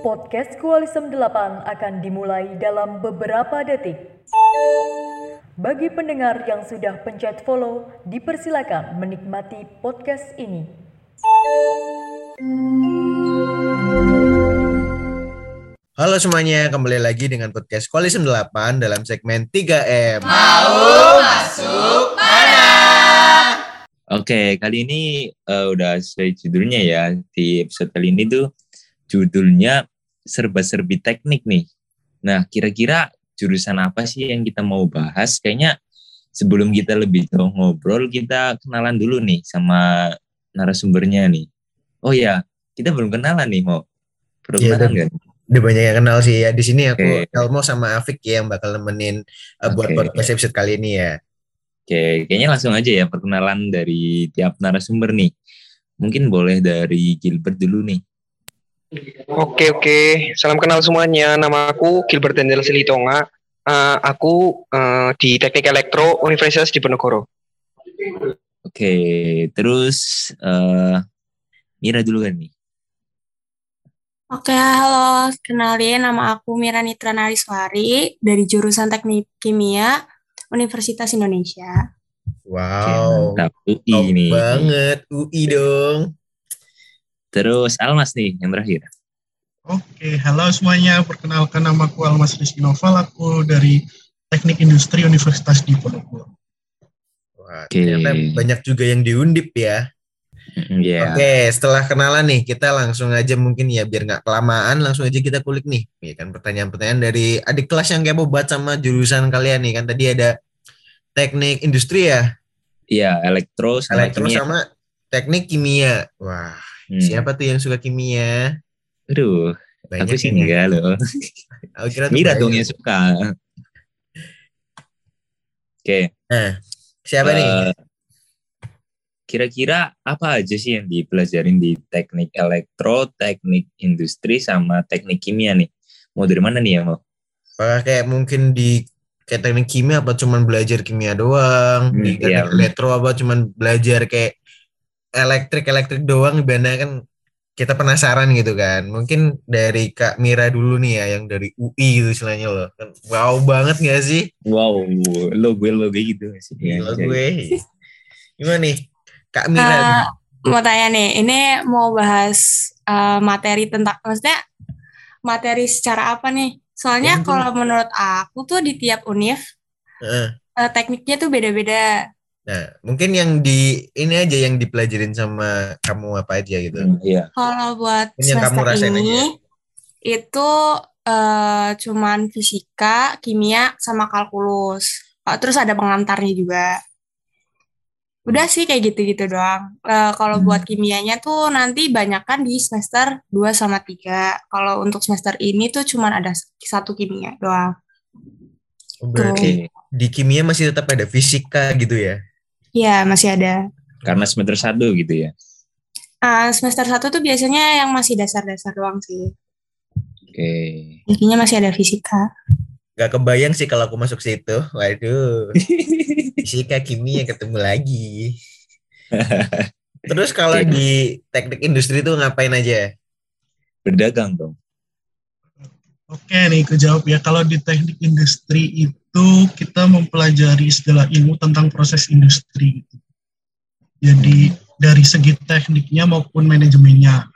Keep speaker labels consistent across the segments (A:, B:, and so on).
A: Podcast Kualisem 8 akan dimulai dalam beberapa detik. Bagi pendengar yang sudah pencet follow, dipersilakan menikmati podcast ini.
B: Halo semuanya, kembali lagi dengan podcast Koalisem 8 dalam segmen 3M.
C: Oke, kali ini eh, udah sesuai judulnya ya. Di episode kali ini tuh judulnya serba-serbi teknik nih. Nah, kira-kira jurusan apa sih yang kita mau bahas? Kayaknya sebelum kita lebih jauh ngobrol, kita kenalan dulu nih sama narasumbernya nih. Oh ya, kita belum kenalan nih, mau. Perlu
B: Iya,
C: kenalan nggak?
B: Udah banyak yang kenal sih ya. Di sini aku
C: Oke.
B: Elmo sama Afik ya yang bakal nemenin uh, buat
C: Oke.
B: podcast episode kali ini ya.
C: Oke, kayaknya langsung aja ya perkenalan dari tiap narasumber nih. Mungkin boleh dari Gilbert dulu nih.
D: Oke oke, salam kenal semuanya. Nama aku Gilbert Daniel Silitonga. Eh, aku eh, di Teknik Elektro Universitas Diponegoro.
C: Oke, terus eh Mira dulu kan nih.
E: Oke, halo. Kenalin, nama aku Mira Nitra Nariswari dari jurusan Teknik Kimia Universitas Indonesia.
B: Wow.
C: Mantap UI nih.
B: banget UI dong.
C: Terus Almas nih yang terakhir.
F: Oke, halo semuanya. Perkenalkan nama aku Almas Rizky Noval. Aku dari Teknik Industri Universitas Diponegoro.
B: Wah,
C: Oke.
B: ternyata banyak juga yang diundip ya.
C: Iya.
B: Oke, setelah kenalan nih, kita langsung aja mungkin ya biar nggak kelamaan, langsung aja kita kulik nih. Ya kan pertanyaan-pertanyaan dari adik kelas yang kepo banget sama jurusan kalian nih kan tadi ada teknik industri ya,
C: Iya, elektro sama
B: elektro
C: kimia.
B: sama teknik kimia. Wah,
C: Hmm.
B: siapa tuh yang suka kimia?
C: Aduh,
B: Banyak
C: aku sih
B: yang-
C: enggak loh.
B: Aku kira tuh
C: Mira dong yang suka. Oke.
B: Siapa nih?
C: Kira-kira apa aja sih yang dipelajarin di teknik elektro, teknik industri, sama teknik kimia nih? Mau dari mana nih ya mau?
B: Apakah kayak mungkin di kayak teknik kimia apa cuman belajar kimia doang?
C: Hmm,
B: di
C: iya.
B: teknik elektro apa cuman belajar kayak elektrik elektrik doang? Ibaratnya kan kita penasaran gitu kan. Mungkin dari Kak Mira dulu nih ya yang dari UI gitu istilahnya loh. Kan Wow banget gak sih?
C: Wow, lo gue lo gue gitu sih.
B: Gila gue. Gimana nih? Kak Mira.
E: Eh, mau tanya nih, ini mau bahas eh, materi tentang, maksudnya materi secara apa nih? Soalnya kalau menurut aku tuh di tiap univ,
B: Heeh.
E: eh, tekniknya tuh beda-beda.
B: Nah, mungkin yang di ini aja yang dipelajarin sama kamu apa aja gitu.
C: Hmm, Iya.
E: Kalau buat
B: Ini yang kamu
E: semester
B: rasain
E: ini,
B: aja.
E: itu eh, cuman fisika, kimia, sama kalkulus. Oh, terus ada pengantarnya juga. Udah sih kayak gitu-gitu doang. Eh, kalau
C: Hmm.
E: buat kimianya tuh nanti banyak kan di semester 2 sama 3. Kalau untuk semester ini tuh cuman ada satu kimia doang.
B: Oh, Berarti
C: Oke.
B: di kimia masih tetap ada fisika gitu ya?
E: Iya, masih ada.
C: Karena semester satu gitu ya.
E: Ah, semester 1 tuh biasanya yang masih dasar-dasar doang sih.
C: Oke.
E: Intinya masih ada fisika.
B: Gak kebayang sih kalau aku masuk situ. Waduh. Fisika kimia ketemu lagi. Terus kalau
C: Oke.
B: di teknik industri itu ngapain aja?
C: Berdagang dong.
F: Oke nih, kejawab ya. Kalau di teknik industri itu kita mempelajari segala ilmu tentang proses industri. Jadi dari segi tekniknya maupun manajemennya.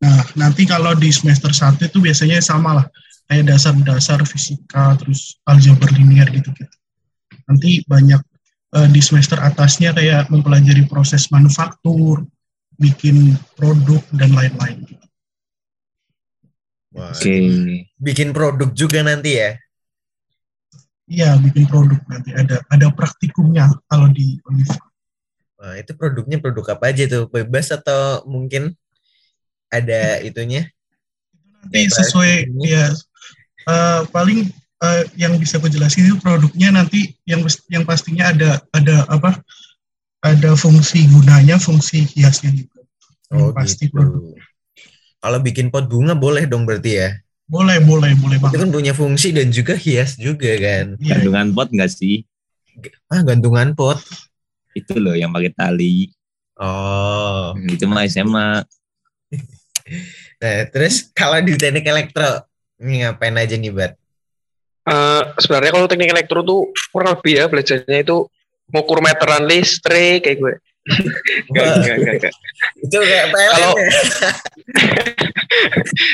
F: Nah, nanti kalau di semester 1 itu biasanya sama lah. Kayak dasar-dasar fisika, terus aljabar linear gitu-gitu. Nanti banyak eh, di semester atasnya kayak mempelajari proses manufaktur, bikin produk, dan lain-lain.
B: Wah,
C: Oke.
B: Bikin produk juga nanti ya?
F: Iya, bikin produk nanti ada ada praktikumnya kalau di univ.
B: Wah, itu produknya produk apa aja tuh? Bebas atau mungkin ada itunya?
F: Nanti sesuai ya eh, paling eh, yang bisa aku jelasin itu produknya nanti yang yang pastinya ada ada apa? Ada fungsi gunanya, fungsi hiasnya juga.
B: Oh
F: pasti
B: gitu.
F: produk.
B: Kalau bikin pot bunga boleh dong berarti ya?
F: Boleh, boleh, boleh
B: Itu
F: banget.
B: kan punya fungsi dan juga hias juga kan?
F: Iya,
C: Kandungan pot nggak sih?
B: Ah gantungan pot.
C: Itu loh yang pakai tali.
B: Oh,
C: itu mah SMA.
B: Nah, terus kalau di teknik elektro, ini ngapain aja nih, Bat?
D: Eh, sebenarnya kalau teknik elektro tuh kurang lebih ya belajarnya itu ngukur meteran listrik kayak gue.
B: Itu kayak PLN
D: Kalau-
B: ya?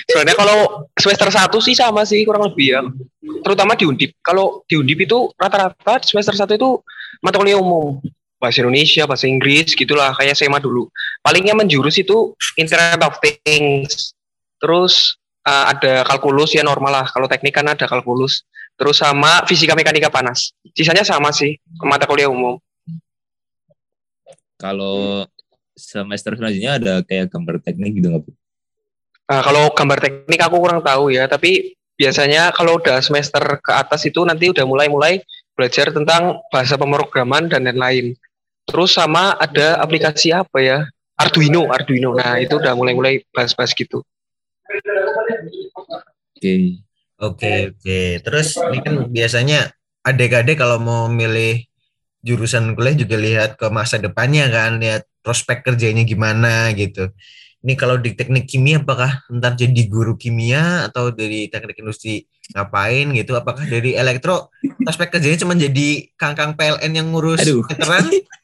D: Sebenarnya kalau semester 1 sih sama sih kurang lebih ya. Terutama di Undip. Kalau di Undip itu rata-rata semester 1 itu mata kuliah umum. Bahasa Indonesia, bahasa Inggris gitulah kayak SMA dulu. Palingnya menjurus itu Internet of Things. Terus uh, ada kalkulus ya normal lah. Kalau teknik kan ada kalkulus. Terus sama fisika mekanika panas. Sisanya sama sih mata kuliah umum.
C: Kalau semester selanjutnya ada kayak gambar teknik gitu nggak Bu?
D: Nah, kalau gambar teknik aku kurang tahu ya, tapi biasanya kalau udah semester ke atas itu nanti udah mulai-mulai belajar tentang bahasa pemrograman dan lain-lain. Terus sama ada aplikasi apa ya? Arduino, Arduino. Nah, itu udah mulai-mulai bahas-bahas gitu.
C: Oke.
B: Oke, oke. Terus ini kan biasanya adik-adik kalau mau milih jurusan kuliah juga lihat ke masa depannya kan, lihat prospek kerjanya gimana gitu. Ini kalau di teknik kimia apakah ntar jadi guru kimia atau dari teknik industri ngapain gitu? Apakah dari elektro prospek kerjanya cuma jadi kangkang PLN yang ngurus
C: Aduh.
B: meteran?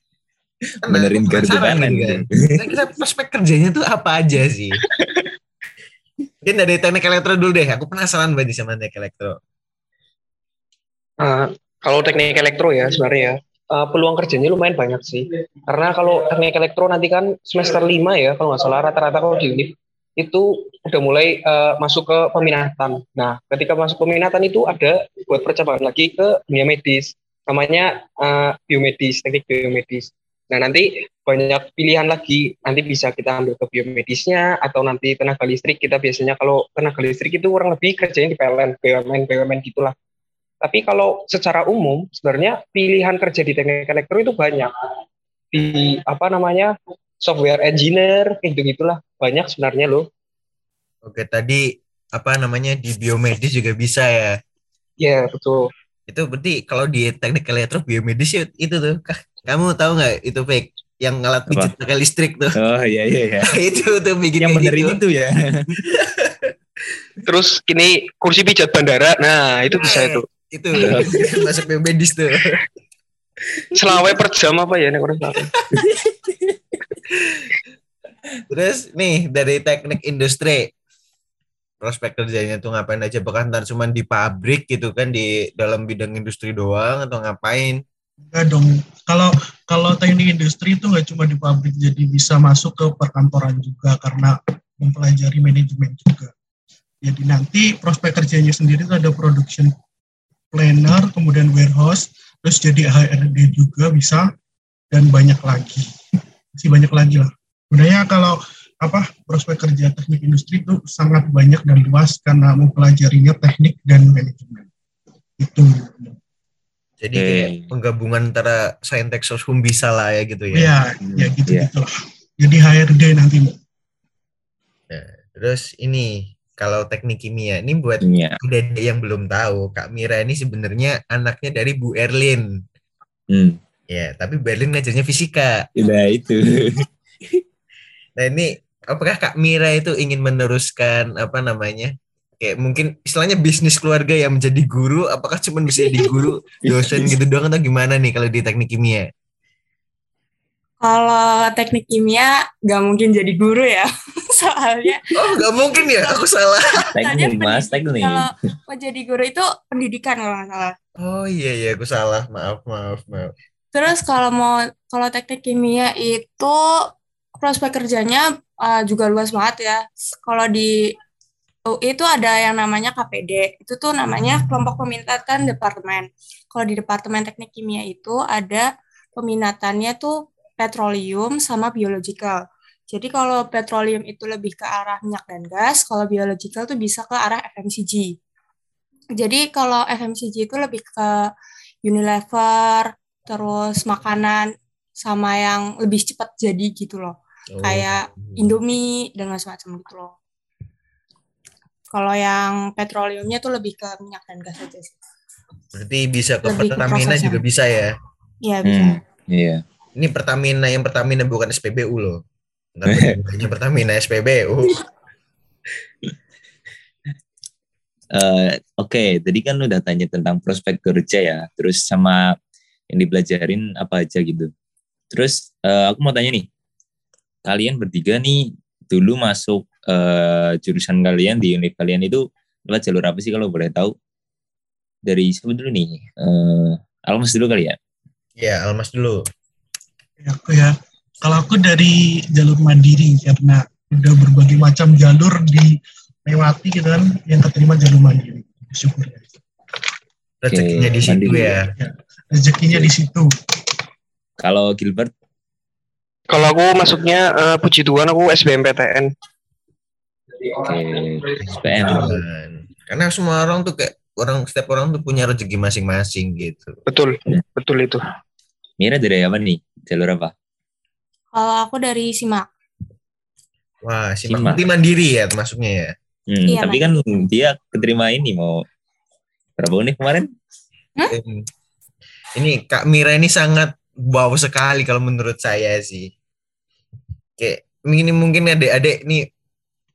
C: Benerin gardu kanan.
B: gitu kan. Kira-kira prospek kerjanya tuh apa aja sih? Mungkin dari teknik elektro dulu deh. Aku penasaran banget sama teknik elektro.
D: Nah, kalau teknik elektro ya sebenarnya ya, eh, peluang kerjanya lumayan banyak sih. Karena kalau teknik elektro nanti kan semester 5 ya, kalau nggak salah rata-rata kalau di univ itu udah mulai eh, masuk ke peminatan. Nah, ketika masuk peminatan itu ada buat percobaan lagi ke dunia medis. Namanya eh, biomedis, teknik biomedis. Nah, nanti banyak pilihan lagi. Nanti bisa kita ambil ke biomedisnya atau nanti tenaga listrik. Kita biasanya kalau tenaga listrik itu kurang lebih kerjanya di PLN, BUMN, BUMN gitulah. Tapi kalau secara umum sebenarnya pilihan kerja di teknik elektro itu banyak. Di apa namanya? software engineer kayak gitu gitulah banyak sebenarnya loh.
B: Oke, tadi apa namanya di biomedis juga bisa ya.
D: Ya, betul.
B: Itu berarti kalau di teknik elektro biomedis itu tuh. Kamu tahu nggak itu fake yang alat pijat pakai listrik tuh.
C: Oh iya iya iya.
B: itu tuh bikin
C: Yang
B: kayak
C: benerin
B: gitu.
C: itu ya.
D: Terus kini kursi pijat bandara. Nah, itu bisa itu.
B: Itu masuk biomedis tuh.
D: Selawai per jam apa ya orang salah.
B: Terus nih dari teknik industri prospek kerjanya tuh ngapain aja bahkan ntar cuma di pabrik gitu kan di dalam bidang industri doang atau ngapain
F: Enggak dong. Kalau kalau teknik industri itu nggak cuma di pabrik, jadi bisa masuk ke perkantoran juga karena mempelajari manajemen juga. Jadi nanti prospek kerjanya sendiri itu ada production planner, kemudian warehouse, terus jadi HRD juga bisa dan banyak lagi. Masih banyak lagi lah. Sebenarnya kalau apa prospek kerja teknik industri itu sangat banyak dan luas karena mempelajarinya teknik dan manajemen. Itu.
B: Jadi
C: Oke.
B: kayak penggabungan antara saintek soshum bisa lah ya gitu ya
F: Ya, ya gitu
C: Iya.
F: gitulah. Jadi HRD nanti
B: terus ini kalau teknik kimia ini buat adik yang belum tahu Kak Mira ini sebenarnya anaknya dari Bu Erlin
C: Hmm.
B: ya tapi Bu Erlin ngajarnya fisika
C: Udah itu.
B: Nah ini apakah Kak Mira itu ingin meneruskan apa namanya? Kayak mungkin istilahnya bisnis keluarga yang menjadi guru, apakah cuma bisa jadi guru dosen gitu doang atau gimana nih kalau di teknik kimia?
E: Kalau teknik kimia nggak mungkin jadi guru ya, soalnya
B: Oh nggak mungkin ya, aku salah.
C: Teknik mas, teknik.
E: kalau mau jadi guru itu pendidikan kalau nggak salah.
B: Oh iya iya aku salah, maaf maaf maaf.
E: Terus kalau mau kalau teknik kimia itu prospek kerjanya uh, juga luas banget ya. Kalau di UI itu ada yang namanya KPD. Itu tuh namanya kelompok peminatan departemen. Kalau di departemen teknik kimia itu ada peminatannya tuh petroleum sama biological. Jadi kalau petroleum itu lebih ke arah minyak dan gas, kalau biological tuh bisa ke arah FMCG. Jadi kalau FMCG itu lebih ke Unilever, terus makanan sama yang lebih cepat jadi gitu loh.
B: Oh.
E: Kayak Indomie dan macam-macam gitu loh. Kalau yang petroleumnya tuh lebih ke minyak dan gas aja sih.
B: Berarti bisa ke
E: Lebih ke
B: Pertamina
E: prosesnya.
B: juga bisa ya?
E: Iya bisa.
C: Hmm. Iya.
B: Ini Pertamina yang Pertamina bukan SPBU loh. Nilainya Pertamina SPBU.
C: Eh, Oke, tadi kan udah tanya tentang prospek kerja ya, terus sama yang dipelajarin apa aja gitu. Terus eh, aku mau tanya nih, kalian bertiga nih dulu masuk eh, jurusan kalian di univ kalian itu lewat jalur apa sih kalau boleh tahu? Dari siapa dulu nih? Eh, Almas dulu kali ya?
B: Ya, Almas dulu.
F: Ya, aku ya. Kalau aku dari jalur mandiri karena udah berbagai macam jalur dilewati gitu kan yang keterima jalur mandiri. Syukur ya.
B: Rezekinya di situ
C: mandiri.
B: ya.
F: Rezekinya di situ.
C: Kalau Gilbert,
D: Kalau aku masuknya eh, puji Tuhan aku SBMPTN.
C: Oke.
B: Aman. Karena semua orang tuh kayak orang setiap orang tuh punya rezeki masing-masing gitu.
D: Betul, betul itu.
C: Mira dari apa nih? Jalur apa?
E: Kalau aku dari Simak.
B: Wah, si
C: Simak.
B: Makti mandiri ya masuknya ya.
C: Hmm,
E: Iya,
C: tapi kan dia keterima ini mau berapa univ kemarin?
B: Em, Ini Kak Mira ini sangat wow sekali kalau menurut saya sih. Kayak ini mungkin adik-adik nih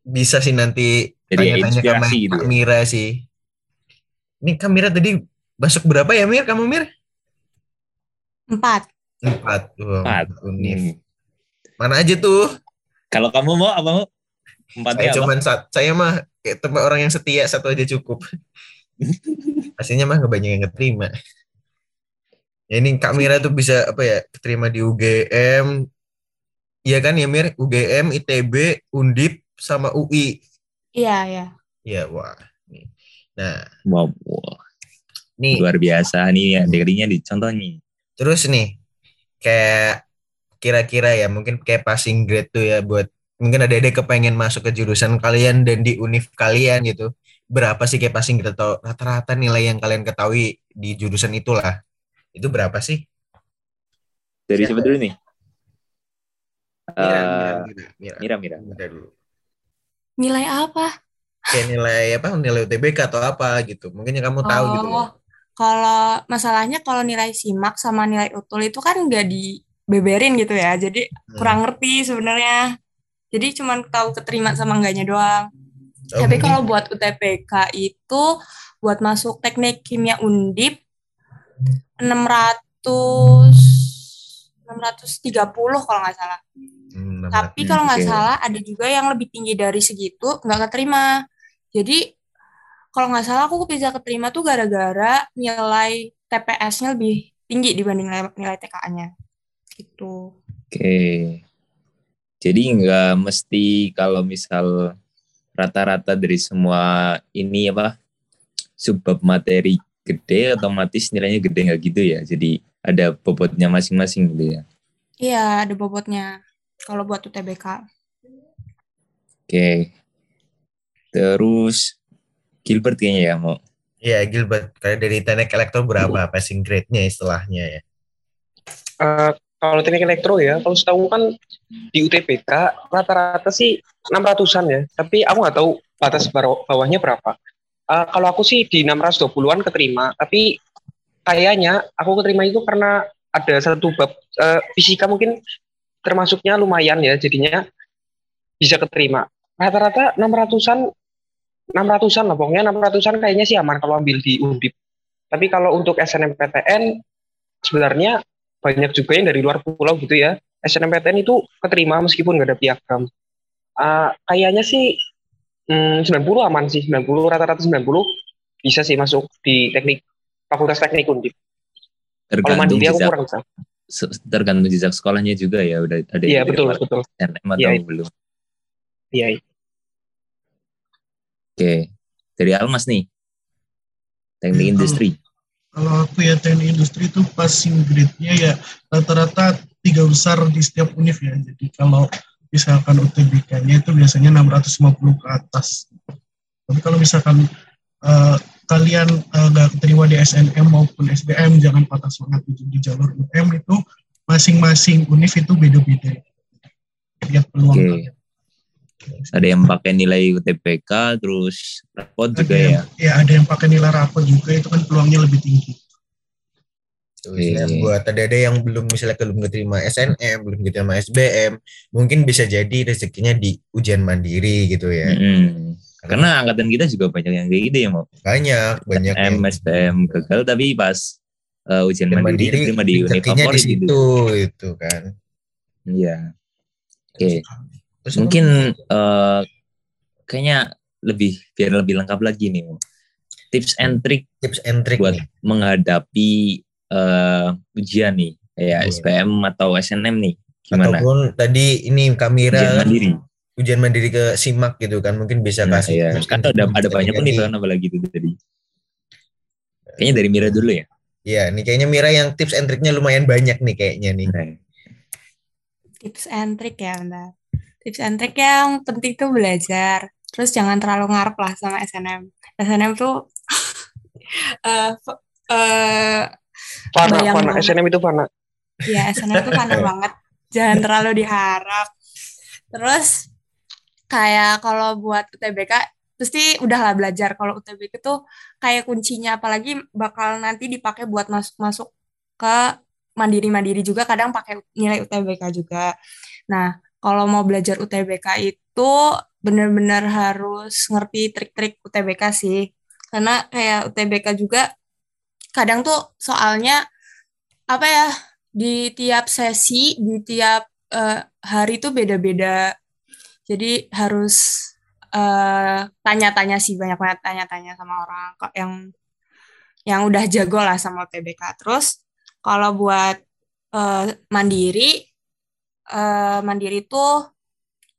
B: bisa sih nanti
C: Jadi
B: tanya-tanya ke
C: gitu
B: Kak
C: ya.
B: Mira sih. Ini Kak Mira tadi masuk berapa ya Mir? Kamu Mir?
E: Empat.
B: Empat. Wah,
C: Empat.
B: univ.
C: Hmm.
B: Mana aja tuh?
C: Kalau kamu mau apa mau?
B: Saya
C: Empatnya apa?
B: cuman sat- saya mah kayak tempat orang yang setia satu aja cukup. Pastinya mah nggak banyak yang keterima. Ya ini Kak Mira tuh bisa apa ya keterima di UGM, iya kan ya Mir? UGM, ITB, Undip, sama UI.
E: Iya, iya.
B: Ya wah. Nih. Nah,
C: Wow, wow.
B: nih
C: luar biasa nih ya dirinya dicontoh nih.
B: terus nih kayak kira-kira ya mungkin kayak passing grade tuh ya buat mungkin ada adik kepengen masuk ke jurusan kalian dan di univ kalian gitu berapa sih kayak passing grade atau rata-rata nilai yang kalian ketahui di jurusan itulah itu berapa sih
C: Dari
B: Siapa?
C: dulu nih?
B: Mira,
C: Eh,
B: Mira, Mira,
C: Mira, Mira.
B: Mira dulu
E: Nilai apa?
B: kayak nilai apa nilai UTBK atau apa gitu mungkin yang kamu tahu gitu
E: Oh, kalau masalahnya kalau nilai simak sama nilai utul itu kan nggak dibeberin gitu ya, jadi
B: Hmm.
E: kurang ngerti sebenarnya. Jadi cuman tahu keterima sama enggaknya doang.
B: Oh,
E: Tapi
B: mungkin-
E: kalau buat UTBK itu buat masuk teknik kimia undip 600 630 kalau nggak salah.
B: Hmm,
E: Tapi kalau nggak
C: Oke.
E: salah ada juga yang lebih tinggi dari segitu nggak keterima. Jadi kalau nggak salah aku bisa keterima tuh gara-gara nilai TPS-nya lebih tinggi dibanding nilai, nilai TKA-nya. Gitu.
C: Oke. Jadi nggak mesti kalau misal rata-rata dari semua ini apa subbab materi gede otomatis nilainya gede nggak gitu ya. Jadi ada bobotnya masing-masing gitu ya.
E: Iya, ada bobotnya. Kalau buat UTBK.
C: Oke. Terus Gilbert kayaknya ya mau.
B: Iya Gilbert kayak dari teknik elektro berapa passing grade-nya istilahnya ya
D: Eh, kalau teknik elektro ya, kalau setahu kan di UTBK rata-rata sih 600-an ya. Tapi aku nggak tahu batas bawahnya berapa. Eh, kalau aku sih di 620-an keterima, tapi kayaknya aku keterima itu karena ada satu bab eh, fisika mungkin termasuknya lumayan ya, jadinya bisa keterima. Rata-rata 600-an 600-an lah pokoknya 600-an kayaknya sih aman kalau ambil di Undip. Tapi kalau untuk SNMPTN sebenarnya banyak juga yang dari luar pulau gitu ya. SNMPTN itu keterima meskipun nggak ada piagam. Ah, kayaknya sih hmm, 90 aman sih, 90 rata-rata 90 bisa sih masuk di teknik Fakultas Teknik Undip. Kalau mandiri aku kurang tahu.
C: Tergantung jejak sekolahnya juga ya. Udah ada
D: Iya
C: yang
D: betul betul.
C: SNM atau
D: Iya.
C: belum.
D: Iya. iya.
C: Oke. Dari Almas nih. Teknik
F: Hmm.
C: industri.
F: Kalau aku ya teknik industri itu passing grade-nya ya rata-rata tiga besar di setiap univ ya. Jadi kalau misalkan UTBK-nya itu biasanya 650 ke atas. Tapi kalau misalkan eh, kalian eh, nggak keterima di SNM maupun SBM, jangan patah semangat itu di jalur UM itu masing-masing univ itu beda-beda. Lihat peluang kalian.
C: Ada yang pakai nilai UTBK, terus rapot juga
F: Ada yang-
C: ya.
F: ya ada yang pakai nilai rapot juga itu kan peluangnya lebih tinggi.
B: Misalnya
C: Oke.
B: buat ada-ada yang belum misalnya belum keterima SNM, belum keterima SBM, mungkin bisa jadi rezekinya di ujian mandiri gitu ya.
C: Mm-mm. Karena angkatan kita juga banyak yang kayak gitu ya mau
B: Banyak, banyak
C: M,
B: yang
C: SPM gagal tapi pas uh, ujian mandiri, diterima di
B: rezekinya di
C: gitu.
B: situ itu kan.
C: Iya. Oke.
B: Terus
C: Mungkin eh, kayaknya lebih biar lebih lengkap lagi nih. Mo. Tips and trick
B: tips and trick
C: buat
B: nih.
C: menghadapi eh, ujian nih kayak
B: Iya.
C: SPM atau SNM nih. Gimana?
B: Ataupun tadi ini kamera
C: Ujian mandiri.
B: Ujian mandiri ke SIMAK gitu kan mungkin bisa
C: Nah,
B: kasih
C: ya.
B: tips
C: Kan ada ada banyak nih kan apalagi itu tadi. Kayaknya dari Mira dulu ya.
B: Iya, nih kayaknya Mira yang tips and triknya lumayan banyak nih kayaknya nih.
C: Nah,
E: Tips and trick ya, bentar. Tips and trick yang penting tuh belajar. Terus jangan terlalu ngarep lah sama SNM. SNM tuh eh f- eh
D: Fana, Fana. SNM itu Fana.
E: ya SNM tuh panas banget. Jangan terlalu diharap. Terus kayak kalau buat UTBK pasti udahlah belajar kalau UTBK tuh kayak kuncinya apalagi bakal nanti dipakai buat masuk-masuk ke mandiri-mandiri juga kadang pakai nilai UTBK juga. Nah, kalau mau belajar UTBK itu benar-benar harus ngerti trik-trik UTBK sih. Karena kayak UTBK juga kadang tuh soalnya apa ya di tiap sesi, di tiap eh, hari tuh beda-beda. Jadi harus eh, tanya-tanya sih banyak-banyak tanya-tanya sama orang kok yang yang udah jago lah sama UTBK. Terus kalau buat eh, mandiri, eh, mandiri tuh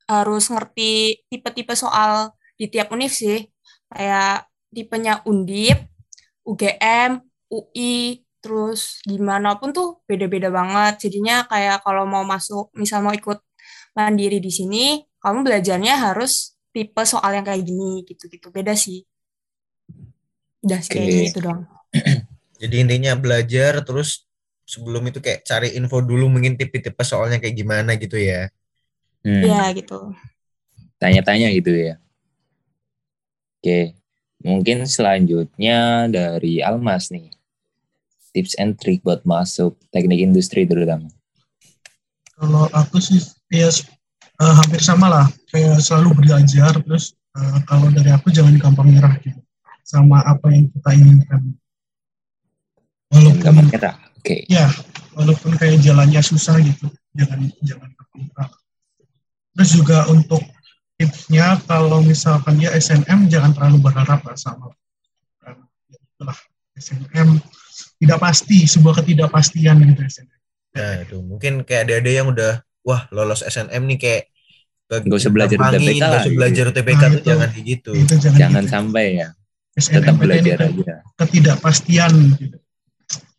E: harus ngerti tipe-tipe soal di tiap univ sih. Kayak tipenya Undip, UGM, UI, terus gimana pun tuh beda-beda banget. Jadinya kayak kalau mau masuk, misal mau ikut mandiri di sini, kamu belajarnya harus tipe soal yang kayak gini gitu-gitu. Beda sih. Udah sih
C: Oke.
E: kayaknya itu doang.
B: Jadi intinya belajar terus sebelum itu kayak cari info dulu mungkin tipe-tipe soalnya kayak gimana gitu ya.
C: hmm,
E: Iya gitu.
C: Tanya-tanya gitu ya. Oke. Mungkin selanjutnya dari Almas nih. Tips and trick buat masuk teknik industri terutama.
F: Kalau aku sih ya eh, hampir sama lah, kayak selalu belajar terus eh, kalau dari aku jangan gampang nyerah gitu sama apa yang kita inginkan.
C: Gampang
F: Walaupun
C: nyerah. Oke.
F: ya, walaupun kayak jalannya susah gitu, jangan jangan gampang nyerah. Terus juga untuk tipsnya kalau misalkan ya SNM jangan terlalu berharap lah sama kan, ya itulah SNM tidak pasti sebuah ketidakpastian gitu SNM.
B: Nah, itu mungkin kayak ada-ada yang udah wah lolos SNM nih kayak ke
C: Nggak usah belajar
B: gampangin,
C: UTBK
B: nggak
C: lah
B: usah
C: gitu.
B: belajar UTBK
F: Nah,
B: tuh
F: itu.
B: jangan kayak gitu.
F: Itu jangan,
C: Jangan
F: gitu.
C: sampai ya. Tetap
F: SNMPTN
C: belajar
F: itu
C: aja.
F: ketidakpastian gitu.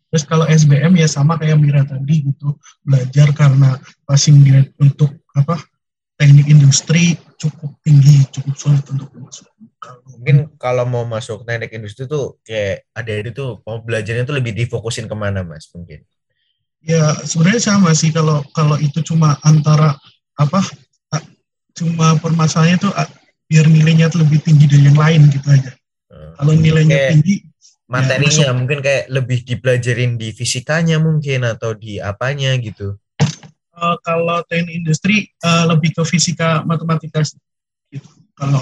F: Terus kalau SBM ya sama kayak Mira tadi gitu, belajar karena passing grade untuk apa teknik industri cukup tinggi, cukup sulit untuk masuk. Kalau
B: Mungkin kalau mau masuk teknik industri tuh kayak ada-ada tuh mau belajarnya tuh lebih difokusin ke mana mas mungkin.
F: Ya sebenarnya sama sih kalau kalau itu cuma antara apa a- cuma permasalahannya tuh biar nilainya tuh lebih tinggi dari yang lain gitu aja.
B: Eh,
F: Kalau nilainya
B: Kayak
F: tinggi
B: materinya mungkin kayak lebih dipelajarin di fisikanya mungkin atau di apanya gitu.
F: Eh, kalau teknik industri eh, lebih ke fisika matematika gitu. Kalau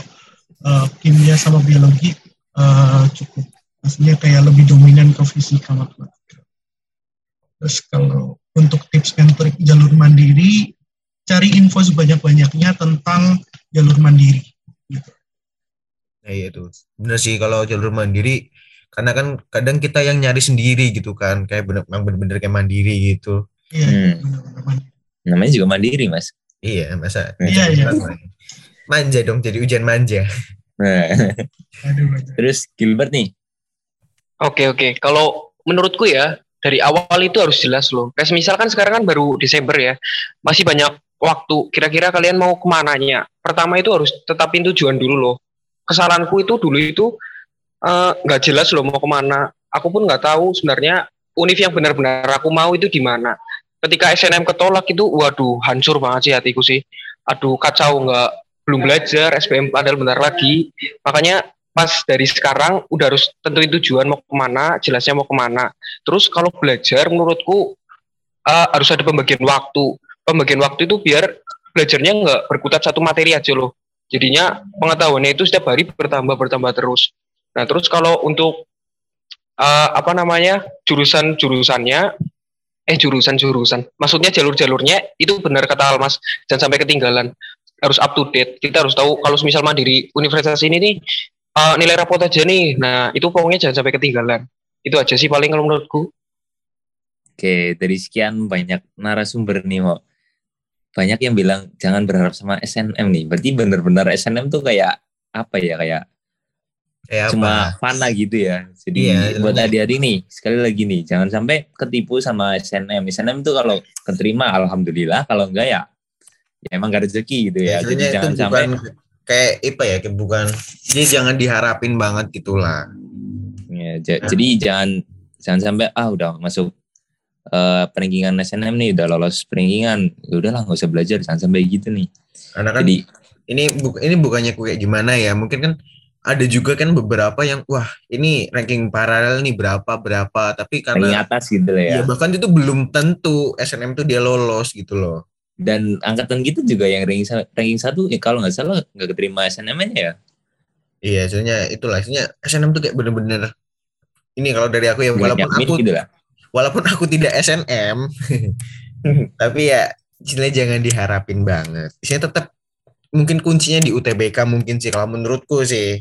F: eh, kimia sama biologi eh, cukup, maksudnya kayak lebih dominan ke fisika matematika. Terus kalau untuk tips and trick jalur mandiri, cari info sebanyak-banyaknya tentang jalur mandiri.
B: Nah iya tuh. Bener sih kalau jalur mandiri karena kan kadang kita yang nyari sendiri gitu kan kayak bener memang bener-bener kayak mandiri gitu.
F: Iya,
C: Hmm.
F: mandiri.
C: Namanya juga mandiri, Mas.
B: Iya masa.
F: Iya, iya.
B: Manja dong jadi ujian manja.
C: Nah,
F: aduh.
C: terus Gilbert nih.
D: Oke oke. Kalau menurutku ya dari awal itu harus jelas loh. Kayak misalkan sekarang kan baru Desember ya, masih banyak waktu. Kira-kira kalian mau ke mananya? Pertama itu harus tetapin tujuan dulu loh. Kesalahanku itu dulu itu eh, nggak jelas loh mau ke mana. Aku pun nggak tahu sebenarnya univ yang benar-benar aku mau itu di mana. Ketika SNM ketolak itu, waduh hancur banget sih hatiku sih. Aduh kacau nggak belum belajar SBM padahal bentar lagi. Makanya pas dari sekarang udah harus tentuin tujuan mau ke mana, jelasnya mau ke mana. Terus kalau belajar menurutku uh, harus ada pembagian waktu. Pembagian waktu itu biar belajarnya nggak berkutat satu materi aja loh. Jadinya pengetahuannya itu setiap hari bertambah bertambah terus. Nah terus kalau untuk uh, apa namanya jurusan jurusannya eh jurusan jurusan maksudnya jalur jalurnya itu benar kata Almas jangan sampai ketinggalan harus up to date kita harus tahu kalau misal mandiri universitas ini nih uh, nilai rapot aja nih nah itu pokoknya jangan sampai ketinggalan itu aja sih paling kalau menurutku
C: oke dari sekian banyak narasumber nih mau banyak yang bilang jangan berharap sama SNM nih berarti benar-benar SNM tuh kayak apa ya kayak
B: Kayak
C: cuma
B: apa?
C: fana gitu ya. Jadi
B: Iya,
C: buat
B: sebenarnya.
C: adik-adik nih, sekali lagi nih, jangan sampai ketipu sama SNM. SNM tuh kalau keterima alhamdulillah, kalau enggak ya, ya emang gak rezeki gitu ya. Jadi
B: Sebenarnya itu
C: jangan
B: bukan
C: sampai
B: kayak apa ya, kayak bukan. Jadi jangan diharapin banget gitulah.
C: ya, ja- jadi jangan jangan sampai ah udah masuk eh peringkingan SNM nih, udah lolos peringkingan, ya udahlah nggak usah belajar, jangan sampai gitu nih.
B: Karena kan
C: Jadi
B: ini bu- ini bukannya kayak gimana ya mungkin kan ada juga kan beberapa yang wah ini ranking paralel nih berapa berapa tapi
C: ranking
B: karena
C: atas gitu lah ya.
B: ya bahkan itu belum tentu SNM tuh dia lolos gitu loh
C: Dan angkatan gitu juga yang ranking ranking satu, ya kalau nggak salah nggak keterima SNM-nya ya.
B: iya soalnya itulah soalnya SNM tuh kayak bener-bener ini kalau dari aku ya walaupun aku
C: gitu lah.
B: walaupun aku tidak SNM tapi ya istilahnya jangan diharapin banget. Istilahnya tetap mungkin kuncinya di UTBK mungkin sih kalau menurutku sih.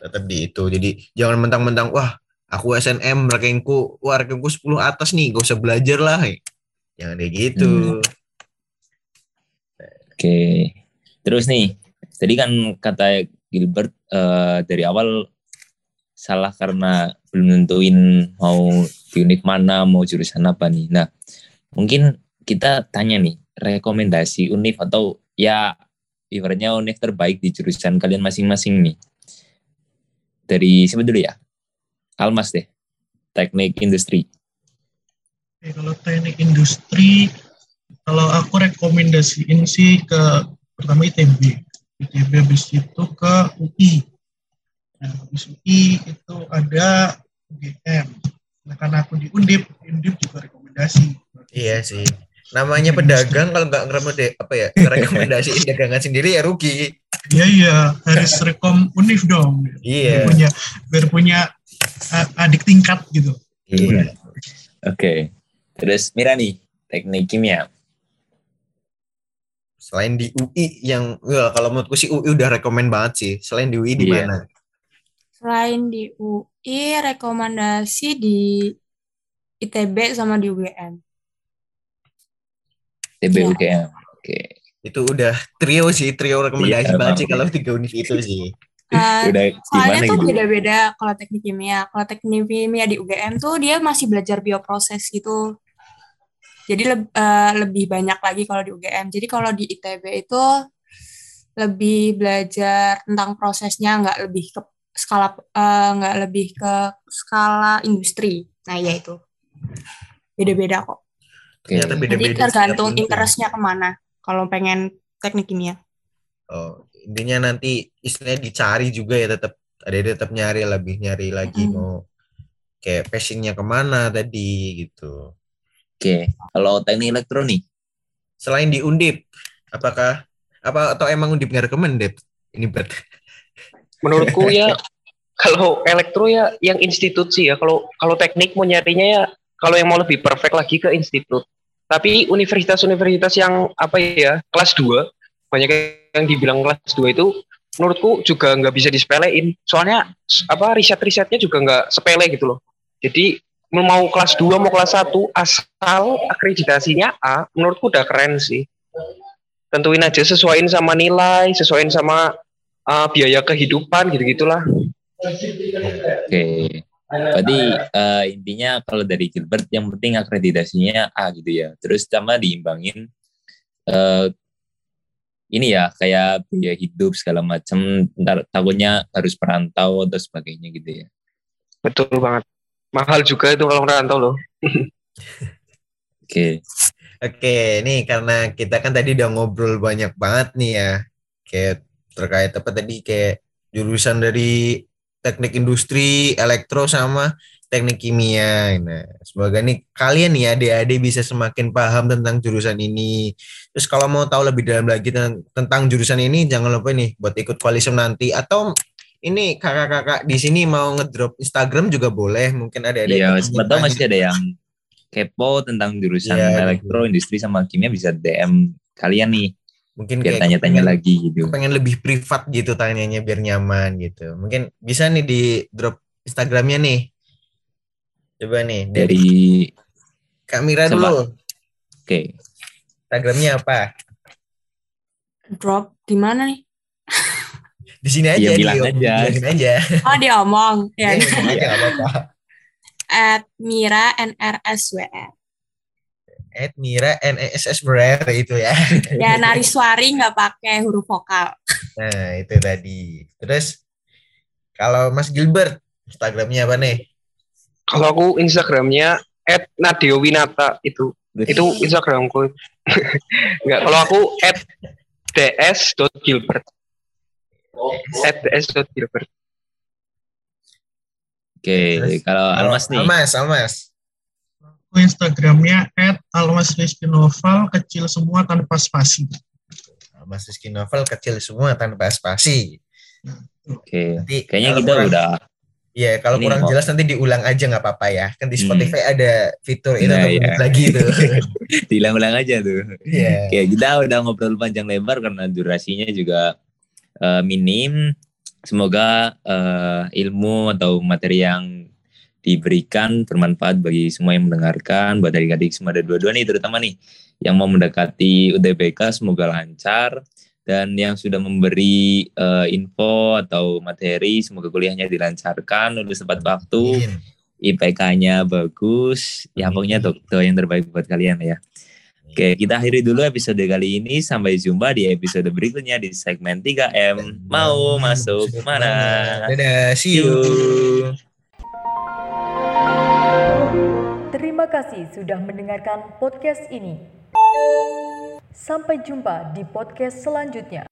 B: Tetap di itu jadi jangan mentang-mentang wah aku SNM rankingku wah rankingku 10 atas nih gak usah belajar lah. Jangan kayak gitu
C: Oke. Terus nih, tadi kan kata Gilbert eh, dari awal salah karena belum nentuin mau di univ mana, mau jurusan apa nih. Nah, mungkin kita tanya nih, rekomendasi univ atau ya ibaratnya univ terbaik di jurusan kalian masing-masing nih. Dari siapa dulu ya? Almas deh, teknik industri.
F: Oke, kalau teknik industri, kalau aku rekomendasiin sih ke pertama ITB. ITB habis itu ke UI. Nah, habis UI itu ada UGM. Nah, karena aku di Undip, Undip juga rekomendasi.
B: iya sih namanya pedagang kalau nggak ngeremede apa ya rekomendasiin dagangan sendiri ya rugi
F: Iya, iya, harus rekom Unif dong. Biar
B: iya
F: punya, biar punya uh, adik tingkat gitu.
B: iya
C: Oke. Terus Mira nih, teknik kimia.
B: Selain di UI yang wah, kalau menurutku sih UI udah rekomen banget sih selain di UI di
C: Iya.
B: mana
E: Selain di UI, rekomendasi di ITB sama di UGM.
C: TBUGM. Oke.
B: itu udah trio sih trio rekomendasi
C: Iya,
B: banget sih kalau tiga univ itu sih
E: Eh,
C: Udah
E: soalnya tuh
C: gitu?
E: beda-beda kalau teknik kimia. Kalau teknik kimia di UGM tuh dia masih belajar bioproses gitu. Jadi leb- eh, lebih banyak lagi kalau di UGM. Jadi kalau di ITB itu lebih belajar tentang prosesnya, nggak lebih ke skala nggak lebih ke skala industri. Nah, ya itu beda-beda kok.
B: Ternyata
E: Jadi
B: beda-beda
E: tergantung
B: setiap univ.
E: interestnya ke mana. Kalau pengen teknik kimia.
B: oh intinya nanti istilahnya dicari juga ya tetap ada tetap nyari lebih nyari lagi
E: Mm.
B: mau kayak passionnya ke mana tadi gitu
C: Oke. Kalau teknik elektronik,
B: selain di undip apakah apa atau emang undip nggak recommended ini bet
D: menurutku ya kalau elektro ya yang institut sih ya. Kalau kalau teknik mau nyarinya ya kalau yang mau lebih perfect lagi ke institut. Tapi universitas-universitas yang apa ya kelas 2 banyak yang dibilang kelas 2 itu menurutku juga nggak bisa disepelein. Soalnya apa riset-risetnya juga nggak sepele gitu loh. Jadi mau kelas 2 mau kelas 1 asal akreditasinya A menurutku udah keren sih tentuin aja sesuaiin sama nilai sesuaiin sama uh, biaya kehidupan gitu-gitulah.
C: oke. Berarti eh, intinya kalau dari Gilbert yang penting akreditasinya A gitu ya. Terus sama diimbangin eh ini ya kayak biaya hidup segala macam. Ntar takutnya harus perantau atau sebagainya gitu ya.
D: Betul banget. Mahal juga itu kalau merantau loh.
C: Oke.
B: Oke, nih karena kita kan tadi udah ngobrol banyak banget nih ya, kayak terkait apa tadi kayak jurusan dari teknik industri, elektro sama teknik kimia. Nah, semoga nih kalian nih adik-adik bisa semakin paham tentang jurusan ini. Terus kalau mau tahu lebih dalam lagi tentang, tentang jurusan ini, jangan lupa nih buat ikut koalisem nanti atau ini kakak-kakak di sini mau ngedrop Instagram juga boleh. Mungkin ada ada
C: Iya, siapa tahu masih ada yang kepo tentang jurusan
B: Iya,
C: elektro, industri sama kimia bisa DM kalian nih
B: mungkin
C: biar
B: kayak
C: tanya-tanya
B: pengen-
C: lagi gitu.
B: pengen lebih privat gitu tanyanya biar nyaman gitu. Mungkin bisa nih di drop Instagramnya nih. Coba nih dari
C: Dari
B: Kak Mira dulu.
C: oke,
B: Instagramnya apa?
E: Drop di mana nih?
B: Di sini aja.
C: Iya, bilang
B: di-
C: aja.
B: bilangin aja.
E: Oh diomong ya.
B: Iya, ngomong aja, nggak apa-apa.
E: At Mira NRSWR.
B: At Mira Berer itu ya.
E: Ya Nariswari nggak pakai huruf vokal.
B: Nah itu tadi. Terus kalau Mas Gilbert Instagramnya apa nih?
D: Kalau aku Instagramnya @nadiowinata itu itu Instagramku. Enggak, kalau aku @ds.gilbert. @ds.gilbert.
C: oke.
B: Terus,
C: Kalau Almas nih,
B: Almas, Almas.
F: Aku Instagramnya at Almas Rizky Novel kecil semua tanpa spasi.
B: Almas Rizky Novel kecil semua tanpa spasi.
C: oke.
B: Nanti
C: Kayaknya kita
B: kurang-
C: udah
B: Iya, kalau
C: Ini
B: kurang
C: kok.
B: jelas nanti diulang aja nggak apa-apa ya. Kan di
C: Hmm.
B: Spotify ada fitur itu
C: Nah,
B: untuk
C: iya.
B: edit lagi tuh.
C: diulang-ulang aja tuh.
B: Iya.
C: Oke, kita udah ngobrol panjang lebar karena durasinya juga eh, minim. Semoga eh, ilmu atau materi yang diberikan bermanfaat bagi semua yang mendengarkan, buat adik-adik semua ada dua-dua nih, terutama nih yang mau mendekati UTBK semoga lancar. Dan yang sudah memberi eh, info atau materi semoga kuliahnya dilancarkan lulus tepat waktu. IPK-nya bagus. Ya pokoknya do- doa yang terbaik buat kalian ya Oke, kita akhiri dulu episode kali ini. Sampai jumpa di episode berikutnya di segmen 3M. Mau masuk mana?
B: Dadah, see
C: you.
A: Terima kasih sudah mendengarkan podcast ini. Sampai jumpa di podcast selanjutnya.